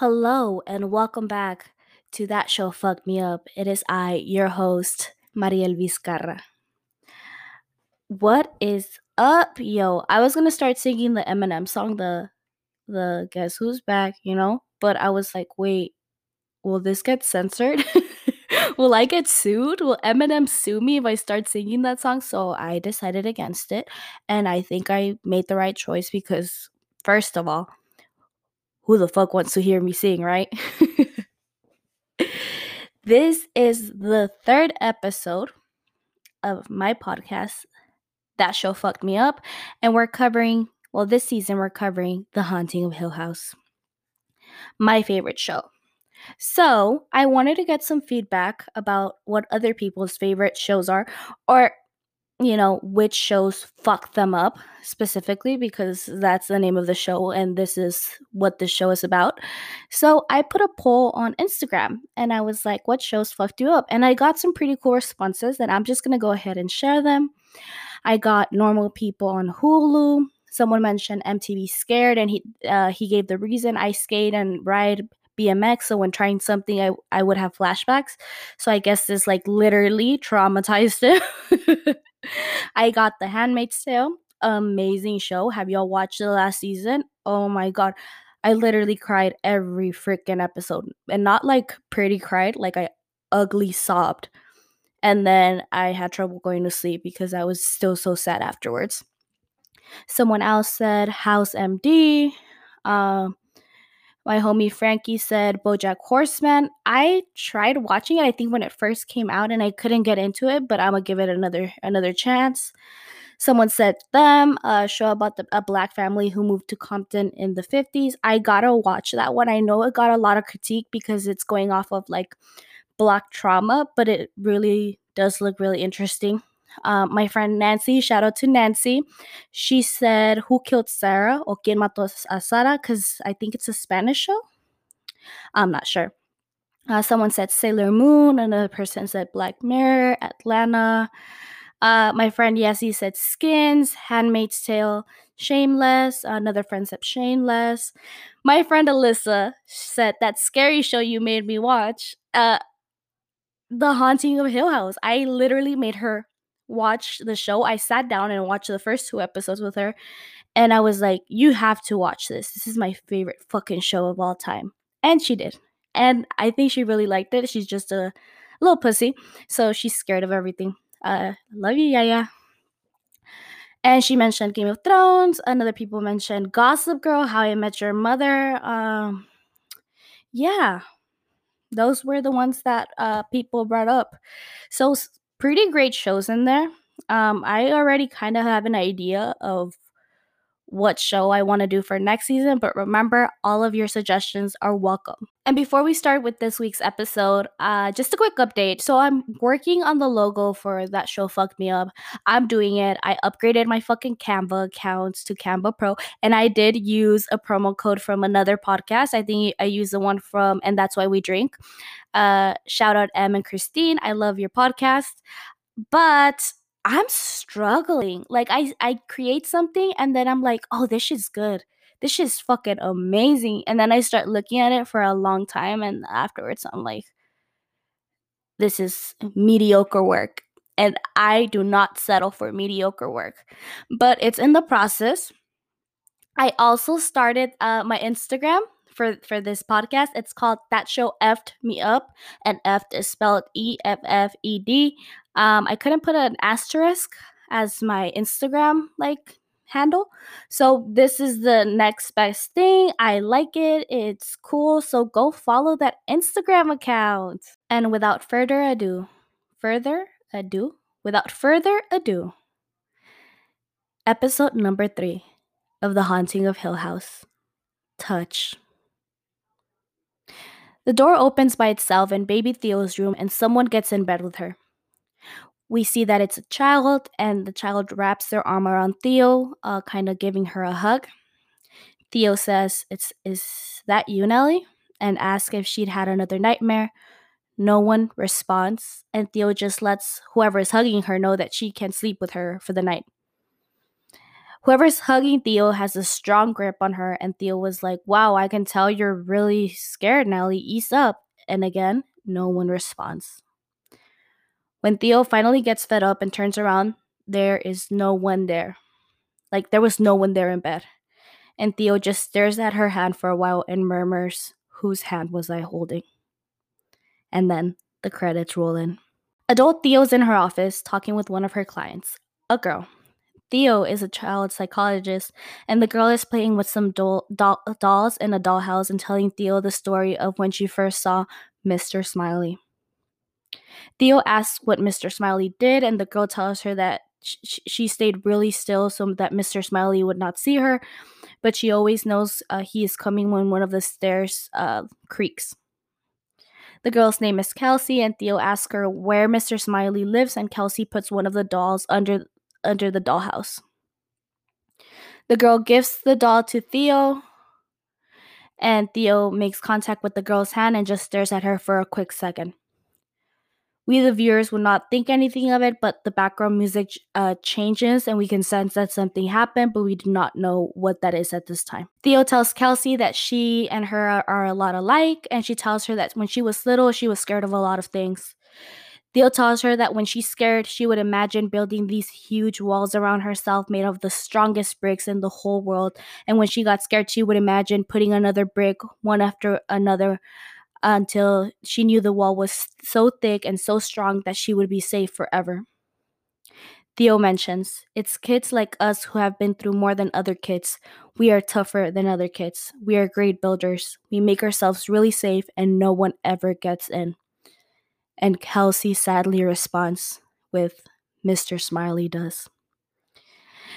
Hello and welcome back to That Show Fucked Me Up. It is I, your host, Mariel Vizcarra. What is up, yo? I was gonna start singing the Eminem song, the the Guess Who's Back, you know, but I was like, wait, will this get censored? will I get sued? Will Eminem sue me if I start singing that song? So I decided against it, and I think I made the right choice because, first of all, who the fuck wants to hear me sing, right? this is the third episode of my podcast. That show fucked me up. And we're covering, well, this season we're covering The Haunting of Hill House, my favorite show. So I wanted to get some feedback about what other people's favorite shows are, or you know, which shows fuck them up specifically because that's the name of the show and this is what the show is about. So I put a poll on Instagram and I was like, what shows fucked you up? And I got some pretty cool responses and I'm just going to go ahead and share them. I got normal people on Hulu. Someone mentioned MTV Scarred and he uh, he gave the reason I skate and ride BMX. So when trying something, I, I would have flashbacks. So I guess this like literally traumatized him. I got The Handmaid's Tale. Amazing show. Have y'all watched the last season? Oh my god. I literally cried every freaking episode. And not like pretty cried, like I ugly sobbed. And then I had trouble going to sleep because I was still so sad afterwards. Someone else said House MD. Um, my homie Frankie said Bojack Horseman. I tried watching it. I think when it first came out, and I couldn't get into it, but I'm gonna give it another another chance. Someone said them a show about the, a black family who moved to Compton in the 50s. I gotta watch that one. I know it got a lot of critique because it's going off of like black trauma, but it really does look really interesting. Um, my friend Nancy, shout out to Nancy. She said, Who killed Sarah or Quien mató a Sara? Because I think it's a Spanish show. I'm not sure. Uh, someone said Sailor Moon. Another person said Black Mirror, Atlanta. Uh, my friend Yessie said Skins, Handmaid's Tale, Shameless. Another friend said Shameless. My friend Alyssa said that scary show you made me watch, uh, The Haunting of Hill House. I literally made her watch the show. I sat down and watched the first two episodes with her, and I was like, "You have to watch this. This is my favorite fucking show of all time." And she did, and I think she really liked it. She's just a little pussy, so she's scared of everything. Uh, love you, Yaya. And she mentioned Game of Thrones. Another people mentioned Gossip Girl, How I Met Your Mother. Um, yeah, those were the ones that uh, people brought up. So pretty great shows in there. Um, I already kind of have an idea of what show I want to do for next season, but remember, all of your suggestions are welcome. And before we start with this week's episode, uh, just a quick update. So I'm working on the logo for that show fucked me up. I'm doing it. I upgraded my fucking Canva accounts to Canva Pro, and I did use a promo code from another podcast. I think I used the one from And That's Why We Drink. Uh, shout out Em and Christine. I love your podcast. But I'm struggling. Like I I create something and then I'm like, "Oh, this shit's good. This shit's fucking amazing." And then I start looking at it for a long time and afterwards I'm like, "This is mediocre work." And I do not settle for mediocre work. But it's in the process. I also started uh, my Instagram for for this podcast. It's called That Show Effed Me Up, and Effed is spelled E F F E D. Um, I couldn't put an asterisk as my Instagram like handle. So this is the next best thing. I like it. It's cool. So go follow that Instagram account. And without further ado, further ado, without further ado, episode number 3 of The Haunting of Hill House. Touch. The door opens by itself in baby Theo's room and someone gets in bed with her we see that it's a child, and the child wraps their arm around Theo, uh, kind of giving her a hug. Theo says, "It's is that you, Nellie?" and asks if she'd had another nightmare. No one responds, and Theo just lets whoever is hugging her know that she can sleep with her for the night. Whoever's hugging Theo has a strong grip on her, and Theo was like, Wow, I can tell you're really scared, Nellie. Ease up. And again, no one responds. When Theo finally gets fed up and turns around, there is no one there. Like there was no one there in bed. And Theo just stares at her hand for a while and murmurs, Whose hand was I holding? And then the credits roll in. Adult Theo's in her office talking with one of her clients, a girl. Theo is a child psychologist, and the girl is playing with some doll, doll, dolls in a dollhouse and telling Theo the story of when she first saw Mr. Smiley. Theo asks what Mr. Smiley did, and the girl tells her that sh- she stayed really still so that Mr. Smiley would not see her, but she always knows uh, he is coming when one of the stairs uh, creaks. The girl's name is Kelsey, and Theo asks her where Mr. Smiley lives, and Kelsey puts one of the dolls under under the dollhouse. The girl gives the doll to Theo, and Theo makes contact with the girl's hand and just stares at her for a quick second. We, the viewers, would not think anything of it, but the background music uh, changes and we can sense that something happened, but we do not know what that is at this time. Theo tells Kelsey that she and her are, are a lot alike, and she tells her that when she was little, she was scared of a lot of things. Theo tells her that when she's scared, she would imagine building these huge walls around herself made of the strongest bricks in the whole world. And when she got scared, she would imagine putting another brick one after another until she knew the wall was so thick and so strong that she would be safe forever. Theo mentions, It's kids like us who have been through more than other kids. We are tougher than other kids. We are great builders. We make ourselves really safe and no one ever gets in. And Kelsey sadly responds with, Mr. Smiley does.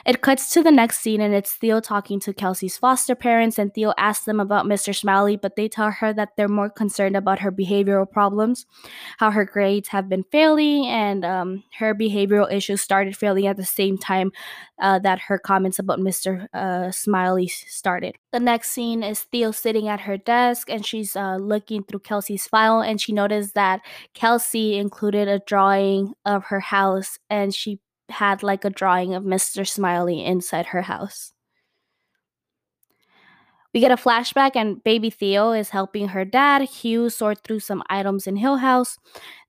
It cuts to the next scene and it's Theo talking to Kelsey's foster parents, and Theo asks them about Mr. Smiley, but they tell her that they're more concerned about her behavioral problems, how her grades have been failing, and um, her behavioral issues started failing at the same time uh, that her comments about Mr. Uh, Smiley started. The next scene is Theo sitting at her desk and she's uh, looking through Kelsey's file, and she noticed that Kelsey included a drawing of her house and she had like a drawing of Mr. Smiley inside her house. We get a flashback, and baby Theo is helping her dad, Hugh, sort through some items in Hill House.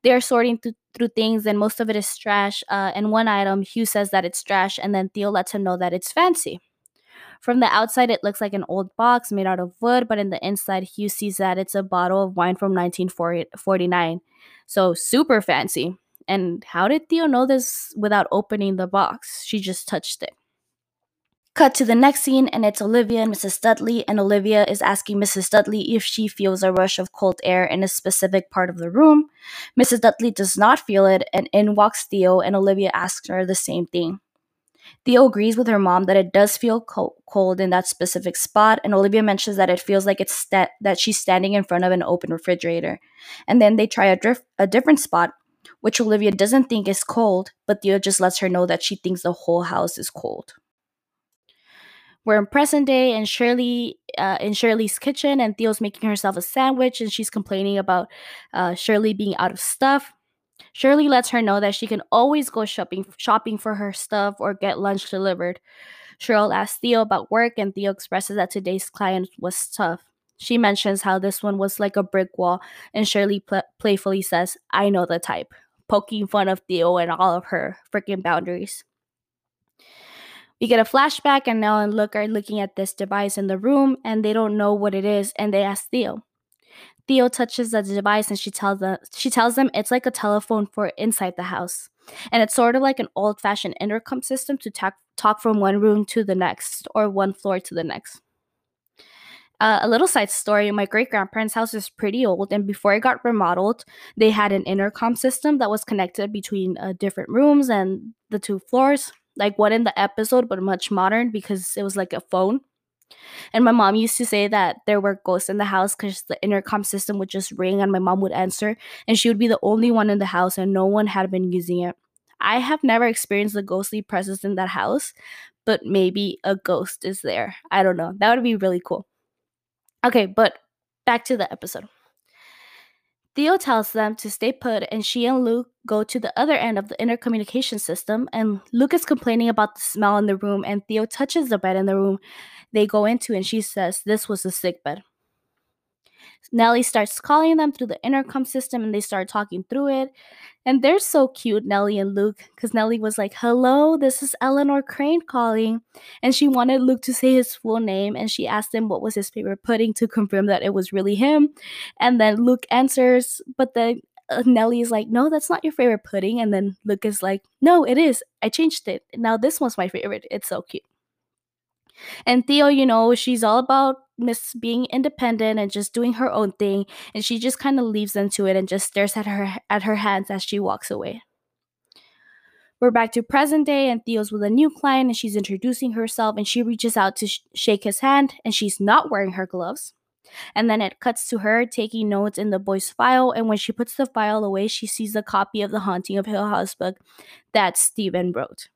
They're sorting th- through things, and most of it is trash. Uh, and one item, Hugh says that it's trash, and then Theo lets him know that it's fancy. From the outside, it looks like an old box made out of wood, but in the inside, Hugh sees that it's a bottle of wine from 1949. So, super fancy. And how did Theo know this without opening the box? She just touched it. Cut to the next scene, and it's Olivia and Mrs. Dudley, and Olivia is asking Mrs. Dudley if she feels a rush of cold air in a specific part of the room. Mrs. Dudley does not feel it, and in walks Theo, and Olivia asks her the same thing. Theo agrees with her mom that it does feel cold in that specific spot, and Olivia mentions that it feels like it's that she's standing in front of an open refrigerator. And then they try a, a different spot, which Olivia doesn't think is cold, but Theo just lets her know that she thinks the whole house is cold. We're in present day, and Shirley uh, in Shirley's kitchen, and Theo's making herself a sandwich, and she's complaining about uh, Shirley being out of stuff. Shirley lets her know that she can always go shopping shopping for her stuff or get lunch delivered. Shirley asks Theo about work, and Theo expresses that today's client was tough. She mentions how this one was like a brick wall, and Shirley pl- playfully says, I know the type poking fun of Theo and all of her freaking boundaries. We get a flashback, and Nell and Luke are looking at this device in the room, and they don't know what it is, and they ask Theo. Theo touches the device, and she tells them she tells them it's like a telephone for inside the house, and it's sort of like an old-fashioned intercom system to talk from one room to the next or one floor to the next. Uh, a little side story my great grandparents' house is pretty old, and before it got remodeled, they had an intercom system that was connected between uh, different rooms and the two floors, like one in the episode, but much modern because it was like a phone. And my mom used to say that there were ghosts in the house because the intercom system would just ring and my mom would answer, and she would be the only one in the house, and no one had been using it. I have never experienced the ghostly presence in that house, but maybe a ghost is there. I don't know. That would be really cool. Okay, but back to the episode. Theo tells them to stay put, and she and Luke go to the other end of the intercommunication system. And Luke is complaining about the smell in the room, and Theo touches the bed in the room they go into, and she says this was a sick bed. Nellie starts calling them through the intercom system and they start talking through it. And they're so cute, Nellie and Luke, because Nellie was like, Hello, this is Eleanor Crain calling. And she wanted Luke to say his full name and she asked him what was his favorite pudding to confirm that it was really him. And then Luke answers, but then uh, Nellie is like, No, that's not your favorite pudding. And then Luke is like, No, it is. I changed it. Now this one's my favorite. It's so cute. And Theo, you know, she's all about Miss being independent and just doing her own thing, and she just kind of leaves into it and just stares at her at her hands as she walks away. We're back to present day, and Theo's with a new client, and she's introducing herself, and she reaches out to sh- shake his hand, and she's not wearing her gloves. And then it cuts to her taking notes in the boy's file, and when she puts the file away, she sees a copy of the Haunting of Hill House book that Stephen wrote.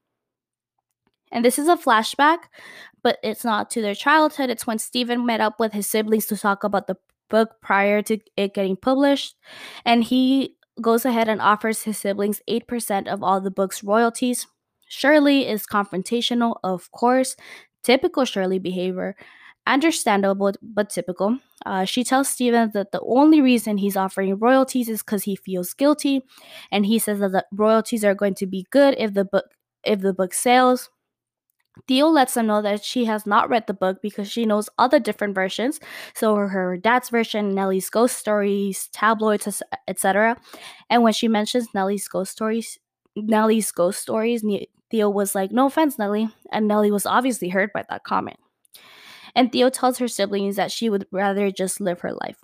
And this is a flashback, but it's not to their childhood. It's when Stephen met up with his siblings to talk about the book prior to it getting published. And he goes ahead and offers his siblings 8% of all the book's royalties. Shirley is confrontational, of course, typical Shirley behavior. Understandable, but typical. Uh, she tells Stephen that the only reason he's offering royalties is because he feels guilty, and he says that the royalties are going to be good if the book if the book sells. Theo lets them know that she has not read the book because she knows other different versions. So her dad's version, Nellie's ghost stories, tabloids, etc. And when she mentions Nellie's ghost stories, Nellie's ghost stories, Theo was like, "No offense, Nellie," and Nellie was obviously hurt by that comment. And Theo tells her siblings that she would rather just live her life.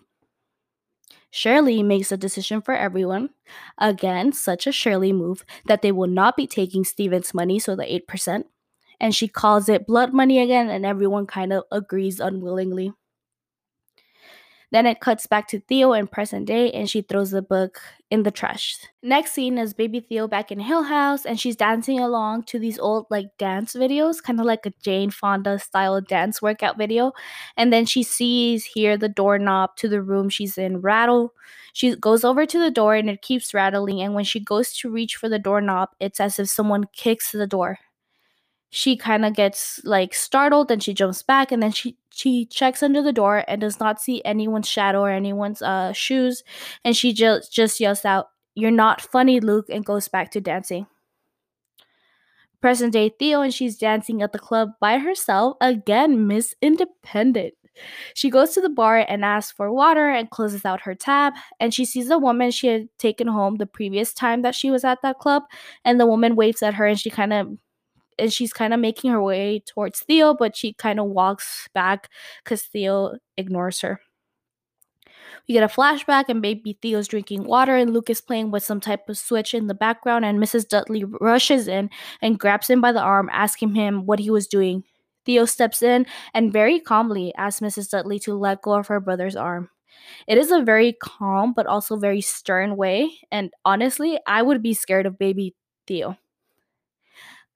Shirley makes a decision for everyone. Again, such a Shirley move that they will not be taking Steven's money, so the 8% and she calls it blood money again, and everyone kind of agrees unwillingly. Then it cuts back to Theo in present day, and she throws the book in the trash. Next scene is baby Theo back in Hill House, and she's dancing along to these old like dance videos, kind of like a Jane Fonda style dance workout video. And then she sees here the doorknob to the room she's in rattle. She goes over to the door, and it keeps rattling. And when she goes to reach for the doorknob, it's as if someone kicks the door she kind of gets like startled and she jumps back and then she she checks under the door and does not see anyone's shadow or anyone's uh shoes and she just just yells out you're not funny luke and goes back to dancing. Present day theo and she's dancing at the club by herself again miss independent. She goes to the bar and asks for water and closes out her tab and she sees a woman she had taken home the previous time that she was at that club and the woman waves at her and she kind of and she's kind of making her way towards Theo, but she kind of walks back because Theo ignores her. We get a flashback, and baby Theo's drinking water, and Luke is playing with some type of switch in the background. And Mrs. Dudley rushes in and grabs him by the arm, asking him what he was doing. Theo steps in and very calmly asks Mrs. Dudley to let go of her brother's arm. It is a very calm but also very stern way, and honestly, I would be scared of baby Theo.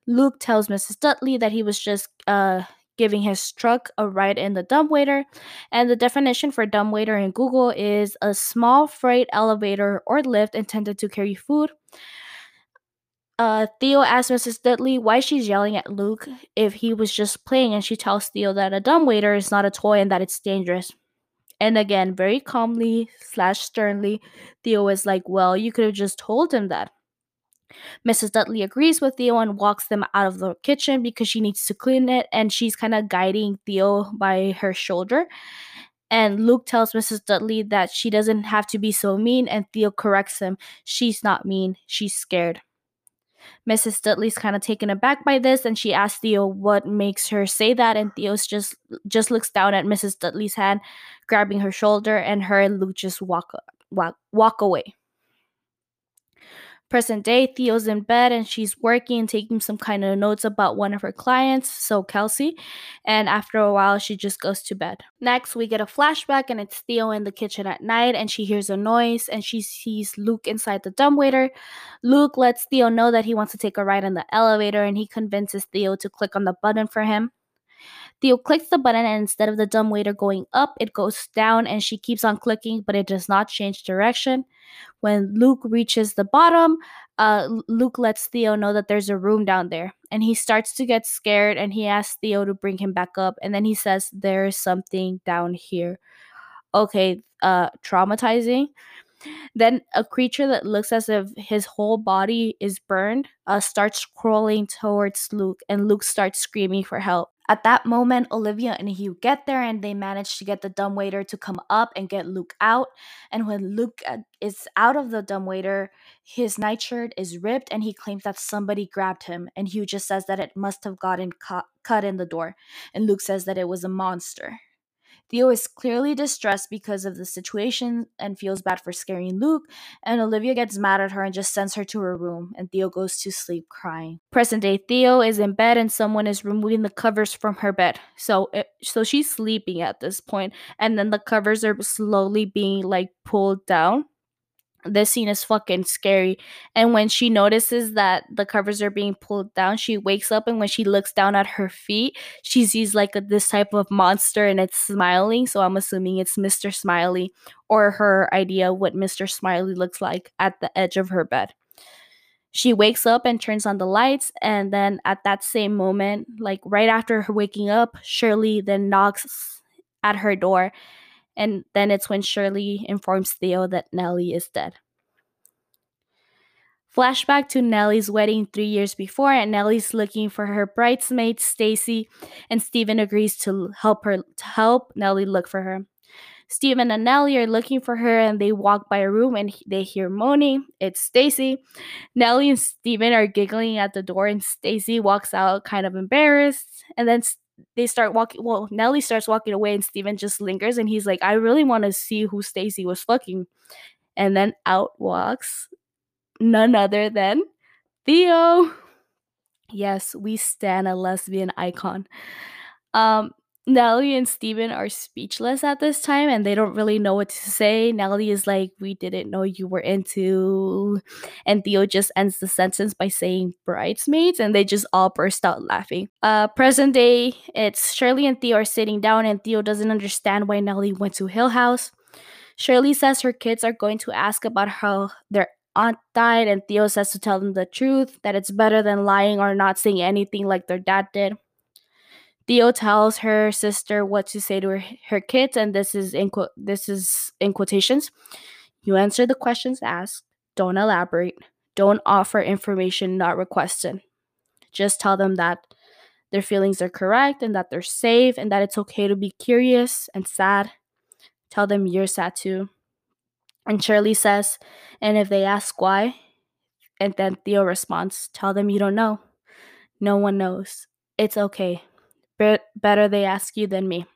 Luke tells Mrs. Dudley that he was just uh, giving his truck a ride in the dumbwaiter. And the definition for dumbwaiter in Google is a small freight elevator or lift intended to carry food. Uh, Theo asks Mrs. Dudley why she's yelling at Luke if he was just playing, and she tells Theo that a dumbwaiter is not a toy and that it's dangerous. And again, very calmly slash sternly, Theo is like, Well, you could have just told him that. Mrs. Dudley agrees with Theo and walks them out of the kitchen because she needs to clean it, and she's kind of guiding Theo by her shoulder. And Luke tells Mrs. Dudley that she doesn't have to be so mean, and Theo corrects him. She's not mean, she's scared. Mrs. Dudley's kind of taken aback by this, and she asks Theo what makes her say that, and Theo's just just looks down at Mrs. Dudley's hand, grabbing her shoulder, and her and Luke just walk walk walk away. Present day, Theo's in bed and she's working and taking some kind of notes about one of her clients, so Kelsey. And after a while, she just goes to bed. Next, we get a flashback and it's Theo in the kitchen at night and she hears a noise and she sees Luke inside the dumbwaiter. Luke lets Theo know that he wants to take a ride in the elevator and he convinces Theo to click on the button for him. Theo clicks the button, and instead of the dumbwaiter going up, it goes down, and she keeps on clicking, but it does not change direction. When Luke reaches the bottom, uh, Luke lets Theo know that there's a room down there, and he starts to get scared, and he asks Theo to bring him back up, and then he says, "There's something down here." Okay, uh, traumatizing. Then a creature that looks as if his whole body is burned uh, starts crawling towards Luke, and Luke starts screaming for help. At that moment, Olivia and Hugh get there and they manage to get the dumbwaiter to come up and get Luke out. And when Luke uh, is out of the dumbwaiter, his nightshirt is ripped and he claims that somebody grabbed him. And Hugh just says that it must have gotten cu- cut in the door. And Luke says that it was a monster. Theo is clearly distressed because of the situation and feels bad for scaring Luke, and Olivia gets mad at her and just sends her to her room, and Theo goes to sleep crying. Present day Theo is in bed and someone is removing the covers from her bed. So it, so she's sleeping at this point and then the covers are slowly being like pulled down this scene is fucking scary. And when she notices that the covers are being pulled down, she wakes up and when she looks down at her feet, she sees like a, this type of monster and it's smiling. So I'm assuming it's Mr. Smiley or her idea what Mr. Smiley looks like at the edge of her bed. She wakes up and turns on the lights, and then at that same moment, like right after her waking up, Shirley then knocks at her door and then it's when Shirley informs Theo that Nellie is dead. Flashback to Nellie's wedding three years before, and Nellie's looking for her bridesmaid Stacy, and Stephen agrees to help her to help Nellie look for her. Stephen and Nellie are looking for her and they walk by a room and they hear moaning. It's Stacy. Nellie and Stephen are giggling at the door and Stacy walks out kind of embarrassed. And then they start walking. Well, Nellie starts walking away, and Steven just lingers, and he's like, "I really want to see who Stacy was fucking." And then out walks none other than Theo. Yes, we stand a lesbian icon. Um, Nellie and Steven are speechless at this time and they don't really know what to say. Nellie is like, We didn't know you were into. And Theo just ends the sentence by saying bridesmaids and they just all burst out laughing. Uh, present day, it's Shirley and Theo are sitting down and Theo doesn't understand why Nellie went to Hill House. Shirley says her kids are going to ask about how their aunt died, and Theo says to tell them the truth, that it's better than lying or not saying anything like their dad did. Theo tells her sister what to say to her, her kids, and this is in quote, this is in quotations. You answer the questions asked. Don't elaborate. Don't offer information not requested. Just tell them that their feelings are correct and that they're safe and that it's okay to be curious and sad. Tell them you're sad too. And Shirley says, and if they ask why, and then Theo responds, tell them you don't know. No one knows. It's okay better they ask you than me.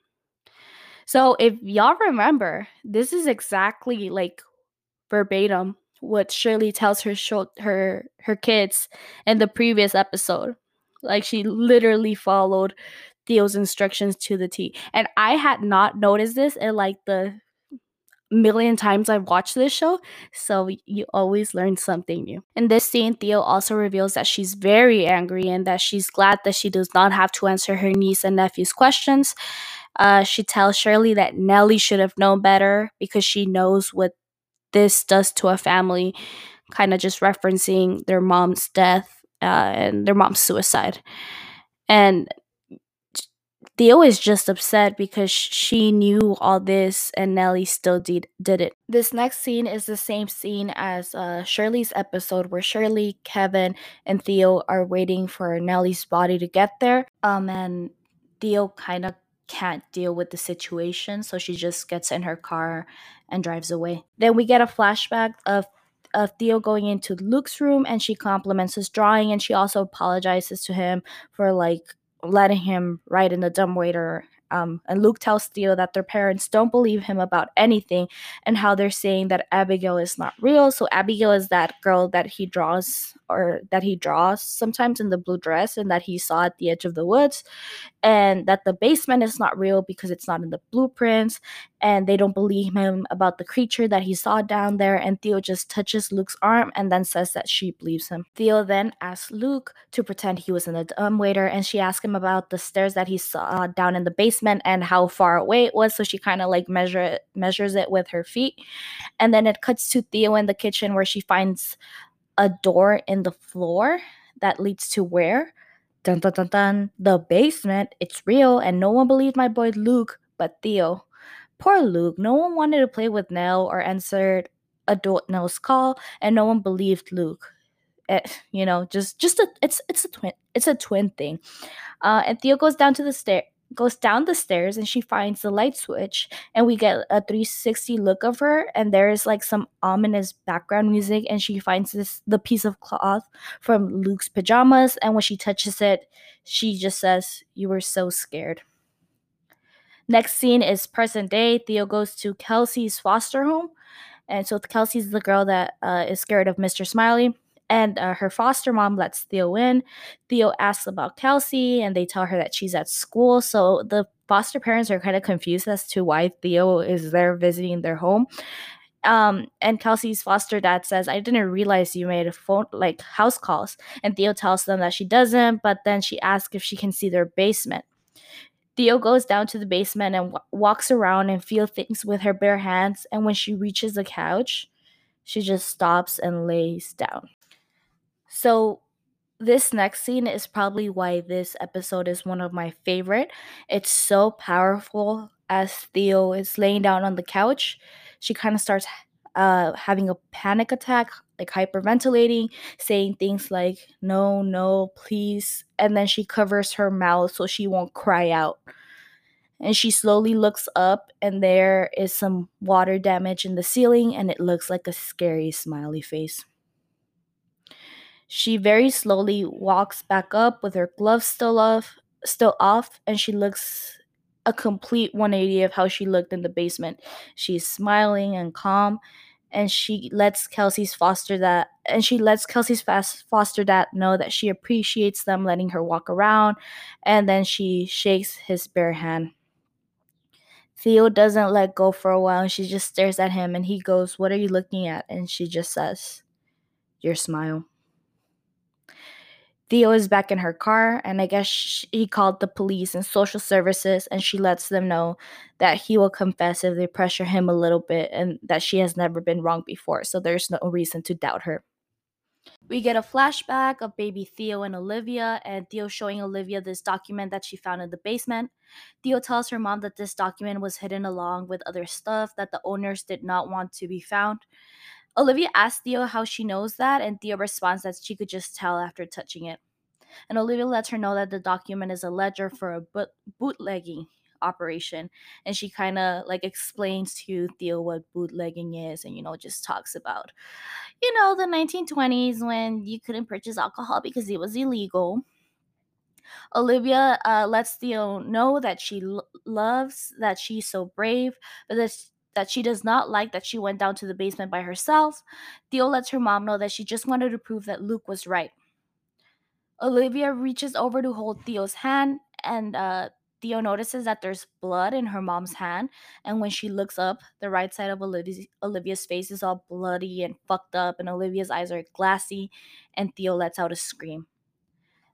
So if y'all remember, this is exactly like verbatim what Shirley tells her her her kids in the previous episode. Like she literally followed Theo's instructions to the T. And I had not noticed this in like the million times I've watched this show, so you always learn something new. In this scene, Theo also reveals that she's very angry and that she's glad that she does not have to answer her niece and nephew's questions. Uh, she tells Shirley that Nellie should have known better because she knows what this does to a family, kind of just referencing their mom's death uh, and their mom's suicide. And Theo is just upset because she knew all this and Nellie still did, did it. This next scene is the same scene as uh, Shirley's episode where Shirley, Kevin, and Theo are waiting for Nellie's body to get there. Um, and Theo kind of can't deal with the situation, so she just gets in her car and drives away. Then we get a flashback of of Theo going into Luke's room and she compliments his drawing and she also apologizes to him for like letting him ride in the dumbwaiter. Um, and Luke tells Theo that their parents don't believe him about anything and how they're saying that Abigail is not real. So, Abigail is that girl that he draws or that he draws sometimes in the blue dress and that he saw at the edge of the woods and that the basement is not real because it's not in the blueprints and they don't believe him about the creature that he saw down there and Theo just touches Luke's arm and then says that she believes him. Theo then asks Luke to pretend he was in the dumbwaiter and she asks him about the stairs that he saw down in the basement and how far away it was so she kind of like measure it, measures it with her feet and then it cuts to Theo in the kitchen where she finds a door in the floor that leads to where dun dun dun dun the basement it's real and no one believed my boy Luke but Theo Poor Luke. No one wanted to play with Nell or answered adult Nell's call, and no one believed Luke. It, eh, you know, just just a it's it's a twin it's a twin thing. Uh, and Theo goes down to the stair goes down the stairs and she finds the light switch and we get a 360 look of her and there is like some ominous background music and she finds this the piece of cloth from Luke's pajamas and when she touches it she just says you were so scared Next scene is present day. Theo goes to Kelsey's foster home. And so Kelsey's the girl that uh, is scared of Mr. Smiley. And uh, her foster mom lets Theo in. Theo asks about Kelsey, and they tell her that she's at school. So the foster parents are kind of confused as to why Theo is there visiting their home. Um, and Kelsey's foster dad says, I didn't realize you made a phone like house calls. And Theo tells them that she doesn't, but then she asks if she can see their basement. Theo goes down to the basement and w- walks around and feels things with her bare hands. And when she reaches the couch, she just stops and lays down. So, this next scene is probably why this episode is one of my favorite. It's so powerful as Theo is laying down on the couch. She kind of starts uh, having a panic attack, like hyperventilating, saying things like, no, no, please. And then she covers her mouth so she won't cry out. And she slowly looks up, and there is some water damage in the ceiling, and it looks like a scary smiley face. She very slowly walks back up with her gloves still off, still off, and she looks a complete 180 of how she looked in the basement. She's smiling and calm, and she lets Kelsey's foster that and she lets Kelsey's fast foster dad know that she appreciates them letting her walk around and then she shakes his bare hand. Theo doesn't let go for a while and she just stares at him and he goes, What are you looking at? And she just says, Your smile. Theo is back in her car, and I guess she, he called the police and social services, and she lets them know that he will confess if they pressure him a little bit and that she has never been wrong before, so there's no reason to doubt her. We get a flashback of baby Theo and Olivia, and Theo showing Olivia this document that she found in the basement. Theo tells her mom that this document was hidden along with other stuff that the owners did not want to be found. Olivia asks Theo how she knows that, and Theo responds that she could just tell after touching it. And Olivia lets her know that the document is a ledger for a boot- bootlegging operation and she kind of like explains to Theo what bootlegging is and you know just talks about you know the 1920s when you couldn't purchase alcohol because it was illegal Olivia uh, lets Theo know that she loves that she's so brave but that that she does not like that she went down to the basement by herself. Theo lets her mom know that she just wanted to prove that Luke was right. Olivia reaches over to hold Theo's hand, and uh, Theo notices that there's blood in her mom's hand. And when she looks up, the right side of Olivia's, Olivia's face is all bloody and fucked up, and Olivia's eyes are glassy, and Theo lets out a scream.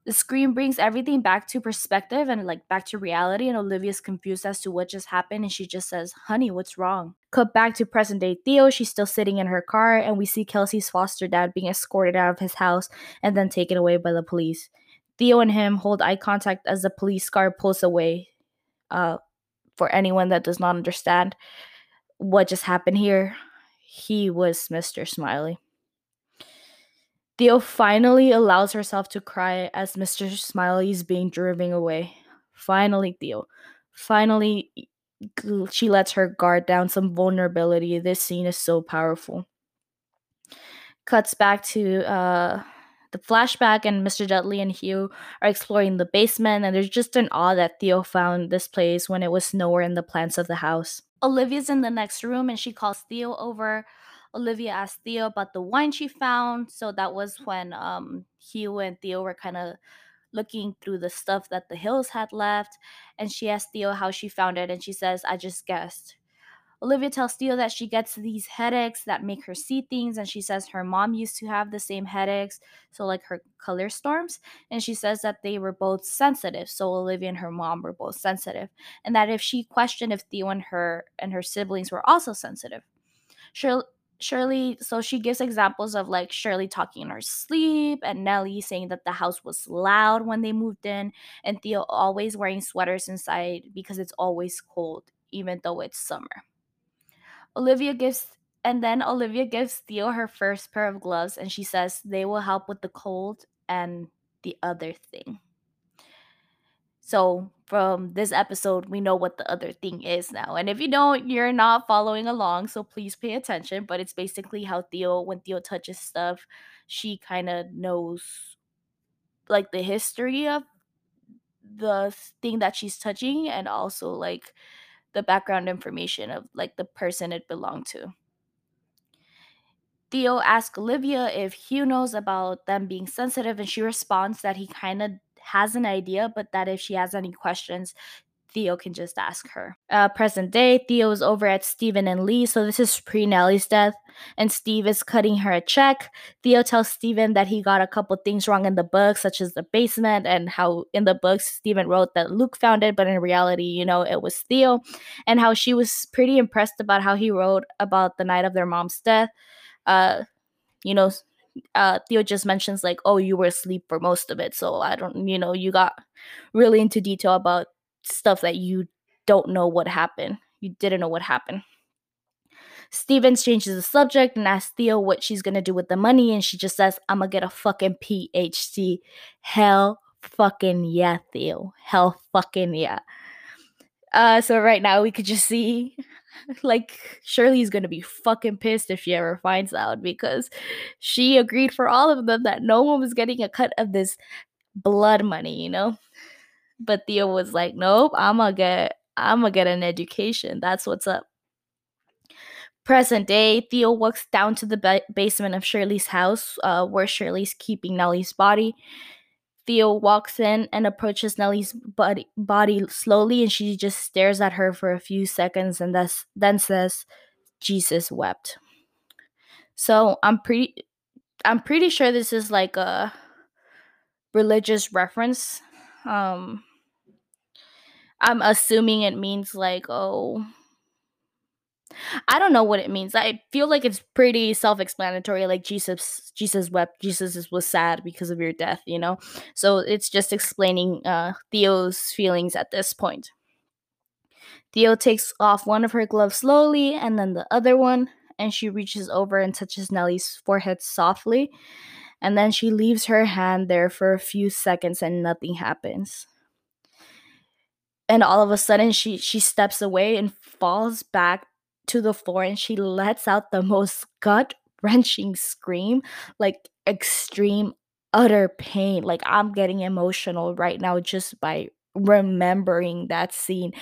The scream brings everything back to perspective and like back to reality, and Olivia's confused as to what just happened, and she just says, Honey, what's wrong? Cut back to present day Theo. She's still sitting in her car, and we see Kelsey's foster dad being escorted out of his house and then taken away by the police. Theo and him hold eye contact as the police car pulls away. Uh, for anyone that does not understand what just happened here, he was Mr. Smiley. Theo finally allows herself to cry as Mr. Smiley is being driven away. Finally, Theo. Finally, she lets her guard down some vulnerability. This scene is so powerful. Cuts back to uh, the flashback, and Mr. Dudley and Hugh are exploring the basement, and there's just an awe that Theo found this place when it was nowhere in the plans of the house. Olivia's in the next room, and she calls Theo over Olivia asked Theo about the wine she found. So that was when um, Hugh and Theo were kind of looking through the stuff that the Hills had left. And she asked Theo how she found it. And she says, I just guessed. Olivia tells Theo that she gets these headaches that make her see things, and she says her mom used to have the same headaches, so like her color storms. And she says that they were both sensitive, so Olivia and her mom were both sensitive, and that if she questioned if Theo and her and her siblings were also sensitive. Shirley, Shirley, so she gives examples of like Shirley talking in her sleep and Nellie saying that the house was loud when they moved in, and Theo always wearing sweaters inside because it's always cold, even though it's summer. Olivia gives and then Olivia gives Theo her first pair of gloves and she says they will help with the cold and the other thing. So, from this episode, we know what the other thing is now. And if you don't, you're not following along, so please pay attention. But it's basically how Theo, when Theo touches stuff, she kind of knows like the history of the thing that she's touching and also like the background information of like the person it belonged to. Theo asks Olivia if Hugh knows about them being sensitive, and she responds that he kind of has an idea, but that if she has any questions, Theo can just ask her. Uh, present day, Theo is over at Stephen and Leigh, so this is pre Nellie's death, and Steve is cutting her a check. Theo tells Stephen that he got a couple things wrong in the book, such as the basement, and how in the books Stephen wrote that Luke found it, but in reality, you know, it was Theo, and how she was pretty impressed about how he wrote about the night of their mom's death. Uh, you know, uh, Theo just mentions like, oh, you were asleep for most of it, so I don't, you know, you got really into detail about stuff that you don't know what happened. You didn't know what happened. Stevens changes the subject and asks Theo what she's gonna do with the money, and she just says, I'm gonna get a fucking PhD. Hell fucking yeah, Theo. Hell fucking yeah. Uh, so right now we could just see like Shirley's gonna be fucking pissed if she ever finds out because she agreed for all of them that no one was getting a cut of this blood money, you know? But Theo was like, Nope, I'm gonna get I'm gonna get an education. That's what's up. Present day, Theo walks down to the ba- basement of Shirley's house, uh, where Shirley's keeping Nellie's body. Theo walks in and approaches Nellie's body, body slowly, and she just stares at her for a few seconds and thus, then says, "Jesus wept." So I'm pretty, I'm pretty sure this is like a religious reference. Um, I'm assuming it means like, oh, I don't know what it means. I feel like it's pretty self-explanatory. Like Jesus, Jesus wept. Jesus was sad because of your death. You know, so it's just explaining uh, Theo's feelings at this point. Theo takes off one of her gloves slowly, and then the other one, and she reaches over and touches Nellie's forehead softly, and then she leaves her hand there for a few seconds, and nothing happens and all of a sudden she she steps away and falls back to the floor and she lets out the most gut wrenching scream, like extreme, utter pain. Like I'm getting emotional right now just by remembering that scene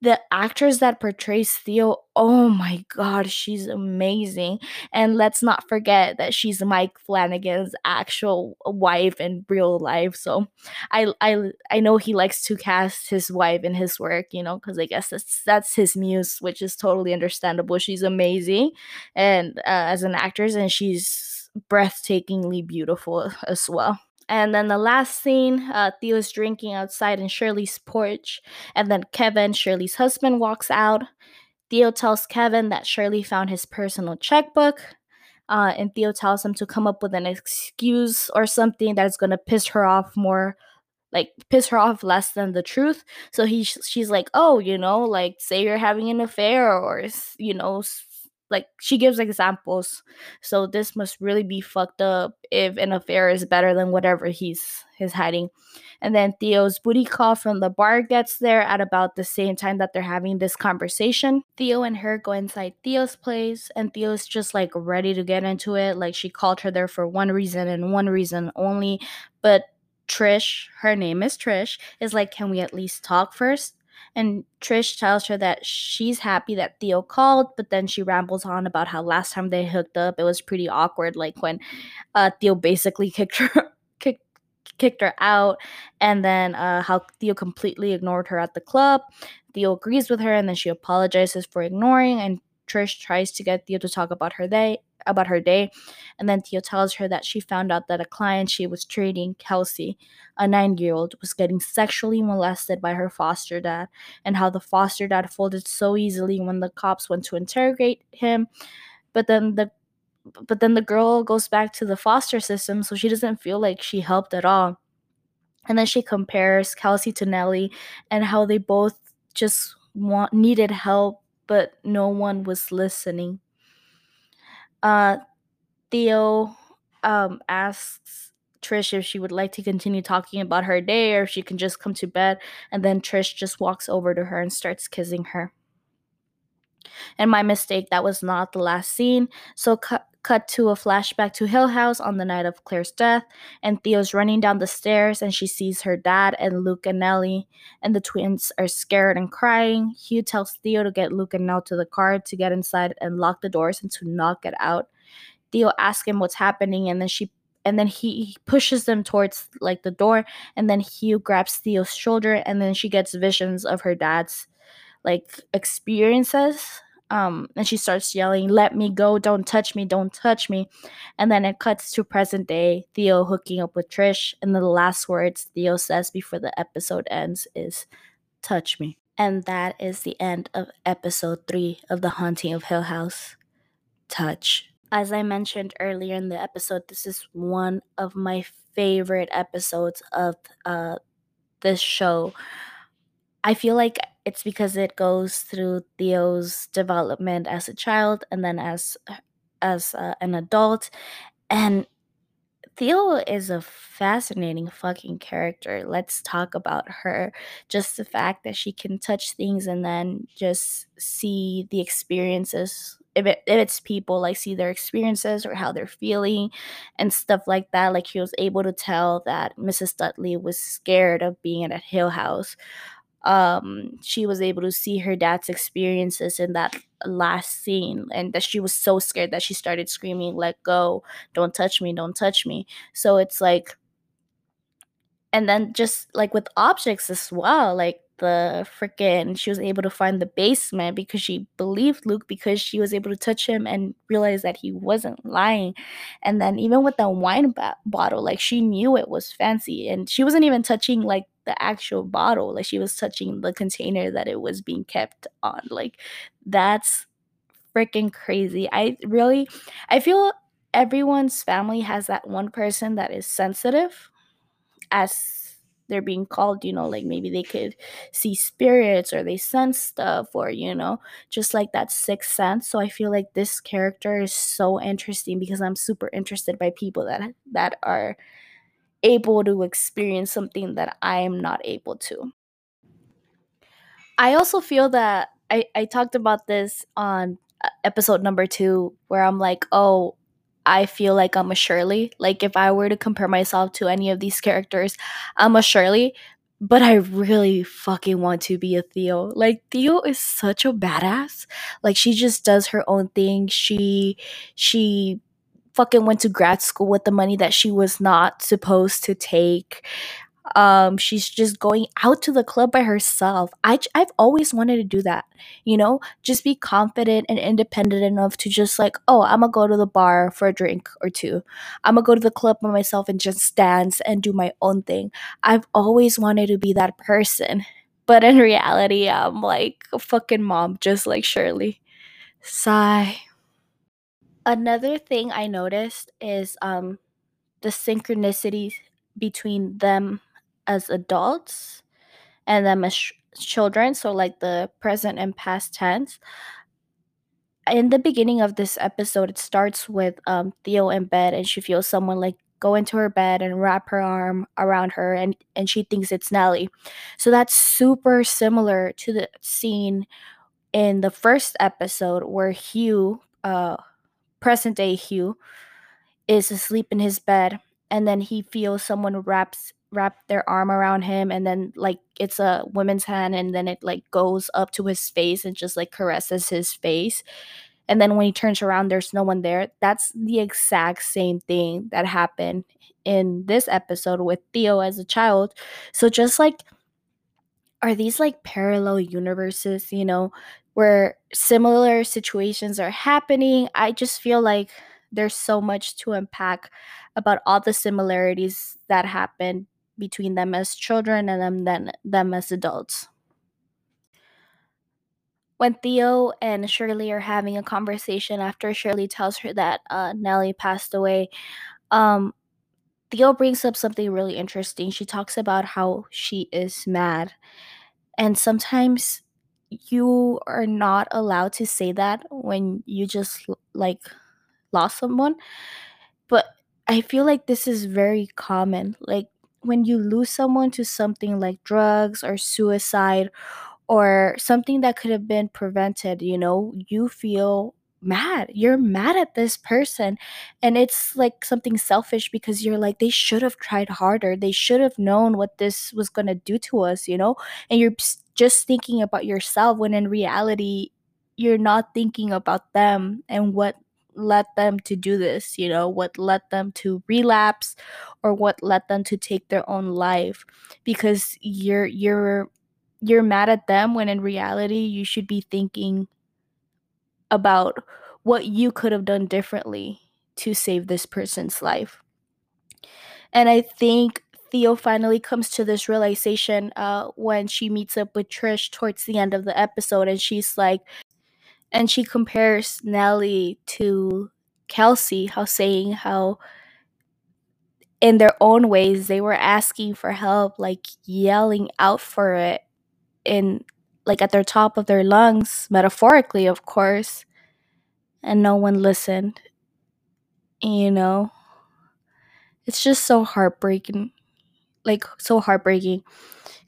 the actress that portrays Theo, oh my god, she's amazing. And let's not forget that she's Mike Flanagan's actual wife in real life. So I I I know he likes to cast his wife in his work, you know, because I guess that's that's his muse, which is totally understandable. She's amazing and uh, as an actress and she's breathtakingly beautiful as well. And then the last scene, uh, Theo's drinking outside in Shirley's porch. And then Kevin, Shirley's husband, walks out. Theo tells Kevin that Shirley found his personal checkbook. Uh, and Theo tells him to come up with an excuse or something that is going to piss her off more like piss her off less than the truth so he she's like oh you know like say you're having an affair or you know like she gives examples. So this must really be fucked up if an affair is better than whatever he's he's hiding. And then theo's booty call from the bar gets there at about the same time that they're having this conversation. Theo and her go inside theo's place and theo's just like ready to get into it. Like she called her there for one reason and one reason only. But trish her name is trish is like can we at least talk first And Trish tells her that she's happy that Theo called, but then she rambles on about how last time they hooked up, it was pretty awkward. Like when uh, Theo basically kicked her, kicked, kicked her out, and then uh, how Theo completely ignored her at the club. Theo agrees with her, and then she apologizes for ignoring. And Trish tries to get Theo to talk about her day, about her day, and then Theo tells her that she found out that a client she was treating, Kelsey, a nine-year-old, was getting sexually molested by her foster dad, and how the foster dad folded so easily when the cops went to interrogate him. But then the but then the girl goes back to the foster system, so she doesn't feel like she helped at all. And then she compares Kelsey to Nellie and how they both just want needed help, but no one was listening. Uh, Theo um, asks Trish if she would like to continue talking about her day or if she can just come to bed. And then Trish just walks over to her and starts kissing her. And my mistake, that was not the last scene. So cut to a flashback to Hill House on the night of Claire's death, and Theo's running down the stairs and she sees her dad and Luke and Nellie, and the twins are scared and crying. Hugh tells Theo to get Luke and Nell to the car to get inside and lock the doors and to not get out. Theo asks him what's happening, and then she and then he pushes them towards like the door, and then Hugh grabs Theo's shoulder, and then she gets visions of her dad's like experiences um, and she starts yelling, Let me go, don't touch me, don't touch me. And then it cuts to present day, Theo hooking up with Trish. And the last words Theo says before the episode ends is, Touch me. And that is the end of episode three of The Haunting of Hill House. Touch. As I mentioned earlier in the episode, this is one of my favorite episodes of uh, this show. I feel like it's because it goes through Theo's development as a child and then as as uh, an adult and Theo is a fascinating fucking character. Let's talk about her. Just the fact that she can touch things and then just see the experiences. If, it, if it's people, like see their experiences or how they're feeling and stuff like that. Like he was able to tell that Mrs. Dudley was scared of being at a Hill House um she was able to see her dad's experiences in that last scene and that she was so scared that she started screaming let go. Don't touch me. Don't touch me. So it's like and then just like with objects as well like the freaking she was able to find the basement because she believed Luke because she was able to touch him and realize that he wasn't lying. And then even with the wine ba- bottle, like she knew it was fancy and she wasn't even touching like the actual bottle, like she was touching the container that it was being kept on. Like that's freaking crazy. I really I feel everyone's family has that one person that is sensitive as they're being called, you know, like maybe they could see spirits or they sense stuff or, you know, just like that sixth sense. So I feel like this character is so interesting because I'm super interested by people that that are able to experience something that I am not able to. I also feel that I, I talked about this on uh, episode number two where I'm like, oh, I feel like I'm a Shirley. Like if I were to compare myself to any of these characters, I'm a Shirley, but I really fucking want to be a Theo. Like Theo is such a badass. Like she just does her own thing. She she fucking went to grad school with the money that she was not supposed to take. Um she's just going out to the club by herself. I i've always wanted to do that you know? Just be confident and independent enough to just like oh i'm gonna go to the bar for a drink or two. I'm gonna go to the club by myself and just dance and do my own thing. I've always wanted to be that person but in reality i'm like a fucking mom just like shirley. Sigh another thing i noticed is um the synchronicity between them as adults and them as sh- children so like the present and past tense in the beginning of this episode it starts with um, theo in bed and she feels someone like go into her bed and wrap her arm around her and and she thinks it's Nelly. so that's super similar to the scene in the first episode where hugh uh present day hugh is asleep in his bed and then he feels someone wraps wrap their arm around him and then like it's a woman's hand and then it like goes up to his face and just like caresses his face. And then when he turns around there's no one there. That's the exact same thing that happened in this episode with theo as a child. So just like are these like parallel universes you know where similar situations are happening? I just feel like there's so much to unpack about all the similarities that happen between them as children and them then them as adults. When Theo and Shirley are having a conversation after Shirley tells her that uh, Nellie passed away, um, Theo brings up something really interesting. She talks about how she is mad. And sometimes you are not allowed to say that when you just like lost someone. But I feel like this is very common. Like when you lose someone to something like drugs or suicide or something that could have been prevented, you know, you feel mad. You're mad at this person. And it's like something selfish because you're like, they should have tried harder. They should have known what this was going to do to us, you know? And you're just thinking about yourself when in reality, you're not thinking about them and what led them to do this, you know, what led them to relapse or what led them to take their own life because you're you're you're mad at them when in reality you should be thinking about what you could have done differently to save this person's life. And I think Theo finally comes to this realization uh, when she meets up with Trish towards the end of the episode, and she's like, and she compares Nellie to Kelsey, how saying how in their own ways they were asking for help, like yelling out for it in like at their top of their lungs, metaphorically, of course, and no one listened. You know, it's just so heartbreaking, like so heartbreaking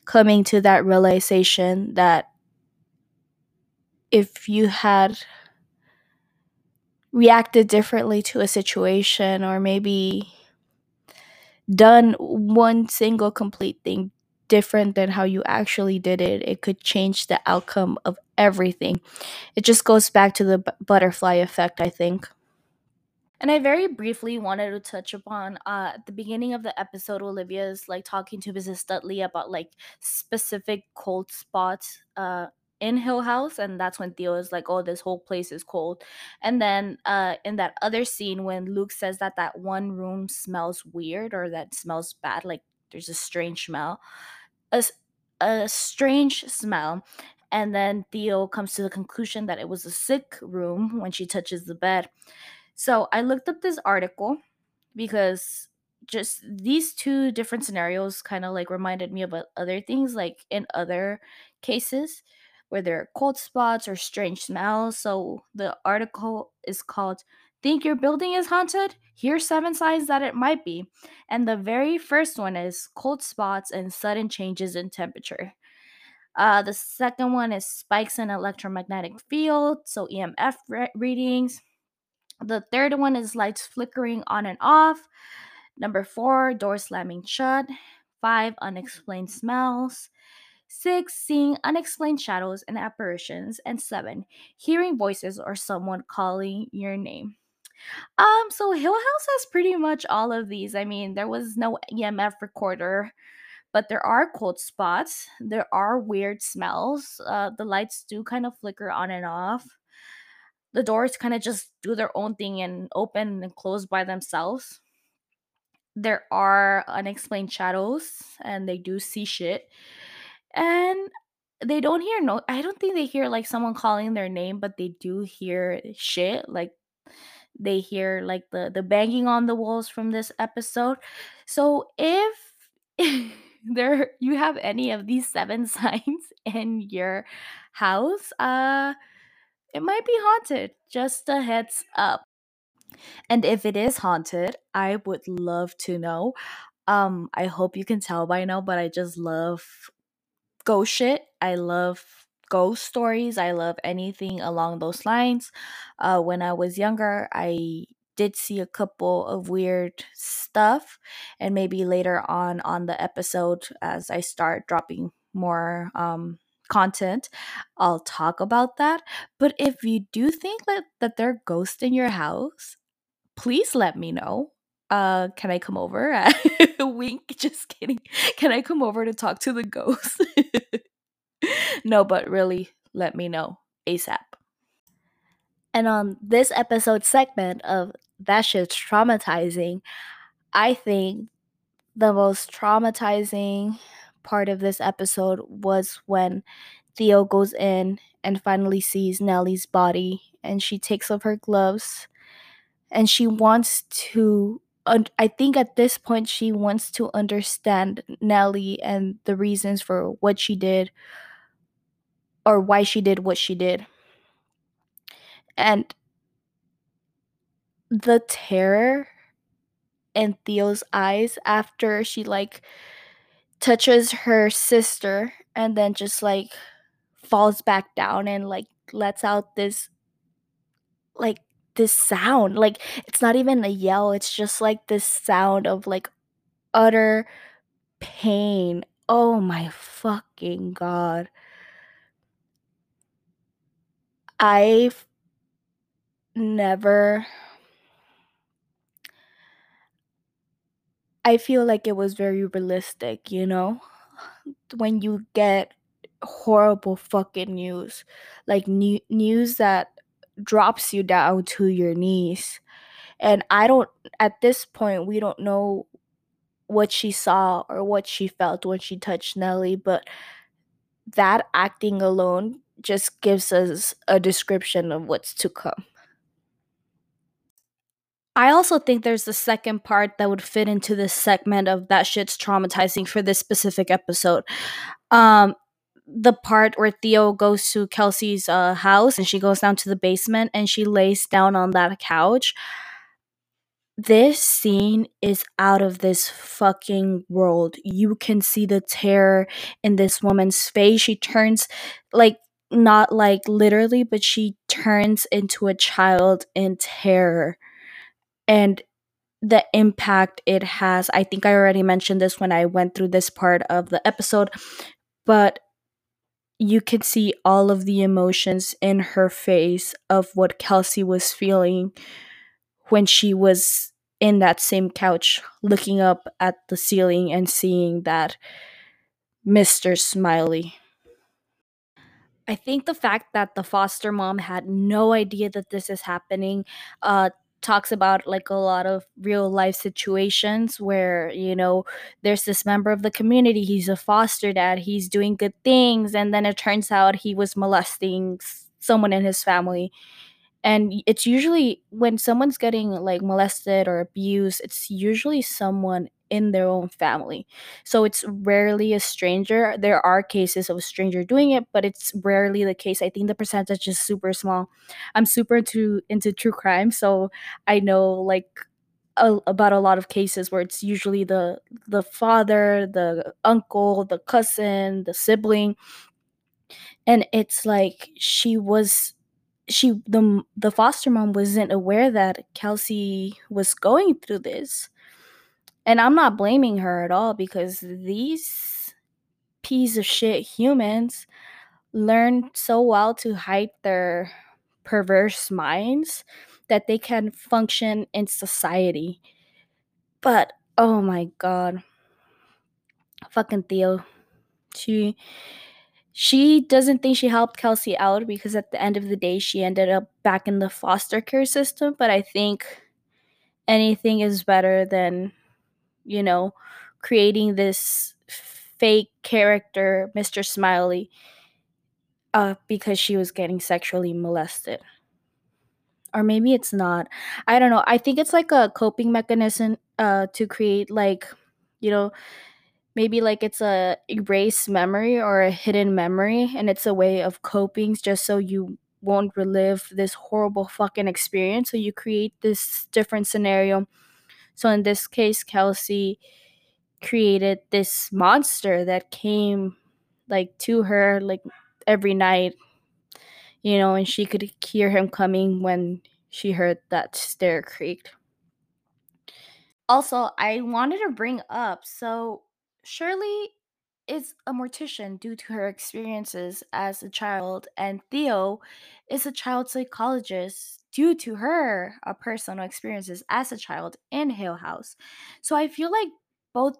coming to that realization that if you had reacted differently to a situation or maybe done one single complete thing different than how you actually did it, it could change the outcome of everything. It just goes back to the b- butterfly effect, I think. And I very briefly wanted to touch upon uh at the beginning of the episode Olivia's like talking to Mrs. Dudley about like specific cold spots uh in Hill House and that's when Theo is like oh this whole place is cold. And then uh in that other scene when Luke says that that one room smells weird or that smells bad like there's a strange smell. A, a strange smell and then Theo comes to the conclusion that it was a sick room when she touches the bed. So I looked up this article because just these two different scenarios kind of like reminded me of uh, other things, like in other cases where there are cold spots or strange smells. So the article is called Think Your Building is Haunted? Here's seven signs that it might be. And the very first one is cold spots and sudden changes in temperature. Uh, the second one is spikes in electromagnetic field, so EMF re- readings. The third one is lights flickering on and off. Number four, door slamming shut. Five, unexplained smells. Six, seeing unexplained shadows and apparitions. And seven, hearing voices or someone calling your name. Um, so Hill House has pretty much all of these. I mean, there was no EMF recorder, but there are cold spots. There are weird smells. Uh, the lights do kind of flicker on and off the doors kind of just do their own thing and open and close by themselves. There are unexplained shadows and they do see shit. And they don't hear no I don't think they hear like someone calling their name, but they do hear shit like they hear like the the banging on the walls from this episode. So if there you have any of these seven signs in your house, uh it might be haunted. Just a heads up. And if it is haunted, I would love to know. Um, I hope you can tell by now, but I just love ghost shit. I love ghost stories. I love anything along those lines. Uh, when I was younger, I did see a couple of weird stuff and maybe later on on the episode as I start dropping more um content I'll talk about that but if you do think that that there are ghosts in your house please let me know uh can I come over wink just kidding can I come over to talk to the ghost no but really let me know ASAP and on this episode segment of That Shit's Traumatizing, I think the most traumatizing part of this episode was when Theo goes in and finally sees Nellie's body and she takes off her gloves and she wants to I think at this point she wants to understand Nellie and the reasons for what she did or why she did what she did. And the terror in Theo's eyes after she like touches her sister and then just like falls back down and like lets out this like this sound. Like it's not even a yell it's just like this sound of like utter pain. Oh my fucking god i've never I feel like it was very realistic, you know? When you get horrible fucking news, like new- news that drops you down to your knees. And I don't, at this point, we don't know what she saw or what she felt when she touched Nelly, but that acting alone just gives us a description of what's to come. I also think there's a second part that would fit into this segment of that shit's traumatizing for this specific episode. Um, the part where Theo goes to Kelsey's uh, house and she goes down to the basement and she lays down on that couch. This scene is out of this fucking world. You can see the terror in this woman's face. She turns like not like literally, but she turns into a child in terror and the impact it has. I think I already mentioned this when I went through this part of the episode, but you could see all of the emotions in her face of what Kelsey was feeling when she was in that same couch looking up at the ceiling and seeing that Mr. Smiley. I think the fact that the foster mom had no idea that this is happening uh, talks about like a lot of real life situations where you know there's this member of the community he's a foster dad he's doing good things and then it turns out he was molesting someone in his family and it's usually when someone's getting like molested or abused it's usually someone in their own family. So it's rarely a stranger. There are cases of a stranger doing it but it's rarely the case. I think the percentage is super small. I'm super into into true crime so i know like a, about a lot of cases where it's usually the the father the uncle the cousin the sibling and it's like she was she the the foster mom wasn't aware that Kelsey was going through this. And I'm not blaming her at all because these piece of shit humans learn so well to hide their perverse minds that they can function in society. But oh my god. Fucking Theo. She she doesn't think she helped Kelsey out because at the end of the day, she ended up back in the foster care system. But I think anything is better than, you know, creating this fake character, Mr. Smiley, uh, because she was getting sexually molested. Or maybe it's not. I don't know. I think it's like a coping mechanism uh, to create, like, you know, maybe like it's a erased memory or a hidden memory and it's a way of coping just so you won't relive this horrible fucking experience so you create this different scenario so in this case kelsey created this monster that came like to her like every night you know and she could hear him coming when she heard that stair creaked. Also, I wanted to bring up so Shirley is a mortician due to her experiences as a child, and Theo is a child psychologist due to her uh, personal experiences as a child in Hill House. So I feel like both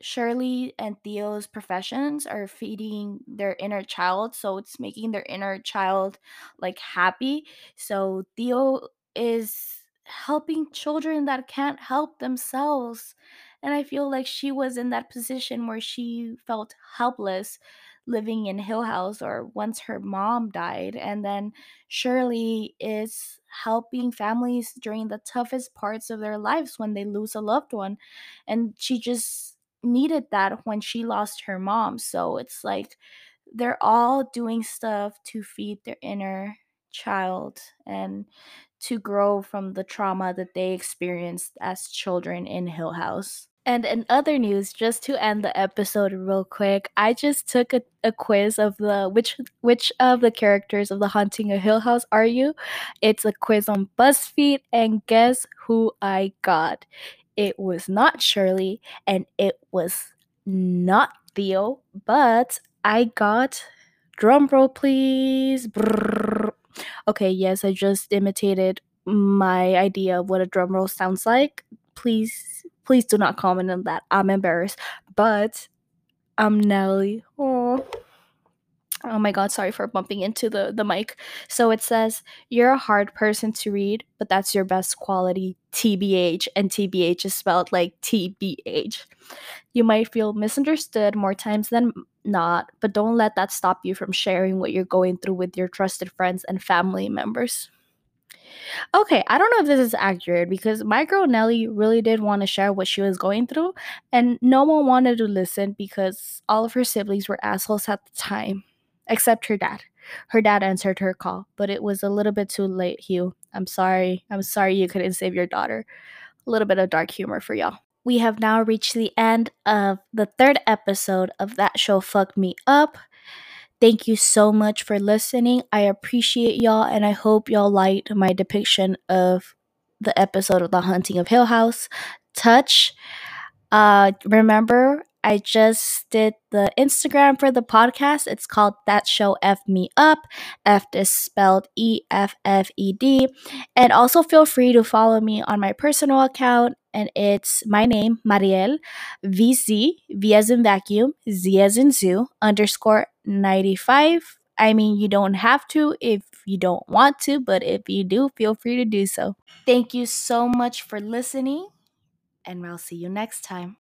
Shirley and Theo's professions are feeding their inner child, so it's making their inner child like happy. So Theo is helping children that can't help themselves. And I feel like she was in that position where she felt helpless living in Hill House or once her mom died. And then Shirley is helping families during the toughest parts of their lives when they lose a loved one. And she just needed that when she lost her mom. So it's like they're all doing stuff to feed their inner child and to grow from the trauma that they experienced as children in Hill House. And in other news, just to end the episode real quick, I just took a, a quiz of the which which of the characters of the Haunting of Hill House are you? It's a quiz on BuzzFeed, and guess who I got? It was not Shirley, and it was not Theo, but I got drum roll, please. Brrr. Okay, yes, I just imitated my idea of what a drum roll sounds like. Please, please do not comment on that. I'm embarrassed, but I'm Nelly. Oh. Oh my god, sorry for bumping into the, the mic. So it says, You're a hard person to read, but that's your best quality, TBH. And TBH is spelled like TBH. You might feel misunderstood more times than not, but don't let that stop you from sharing what you're going through with your trusted friends and family members. Okay, I don't know if this is accurate because my girl Nelly really did want to share what she was going through, and no one wanted to listen because all of her siblings were assholes at the time, except her dad. Her dad answered her call, but it was a little bit too late, Hugh. I'm sorry. I'm sorry you couldn't save your daughter. A little bit of dark humor for y'all. We have now reached the end of the third episode of That Show Fucked Me Up. Thank you so much for listening. I appreciate y'all, and I hope y'all liked my depiction of the episode of The Haunting of Hill House. Touch. Uh, remember, I just did the Instagram for the podcast. It's called That Show F Me Up. F is spelled E F F E D. And also feel free to follow me on my personal account. And it's my name, Mariel, VC, V as in vacuum, Z as in zoo, underscore 95. I mean, you don't have to if you don't want to, but if you do, feel free to do so. Thank you so much for listening, and I'll see you next time.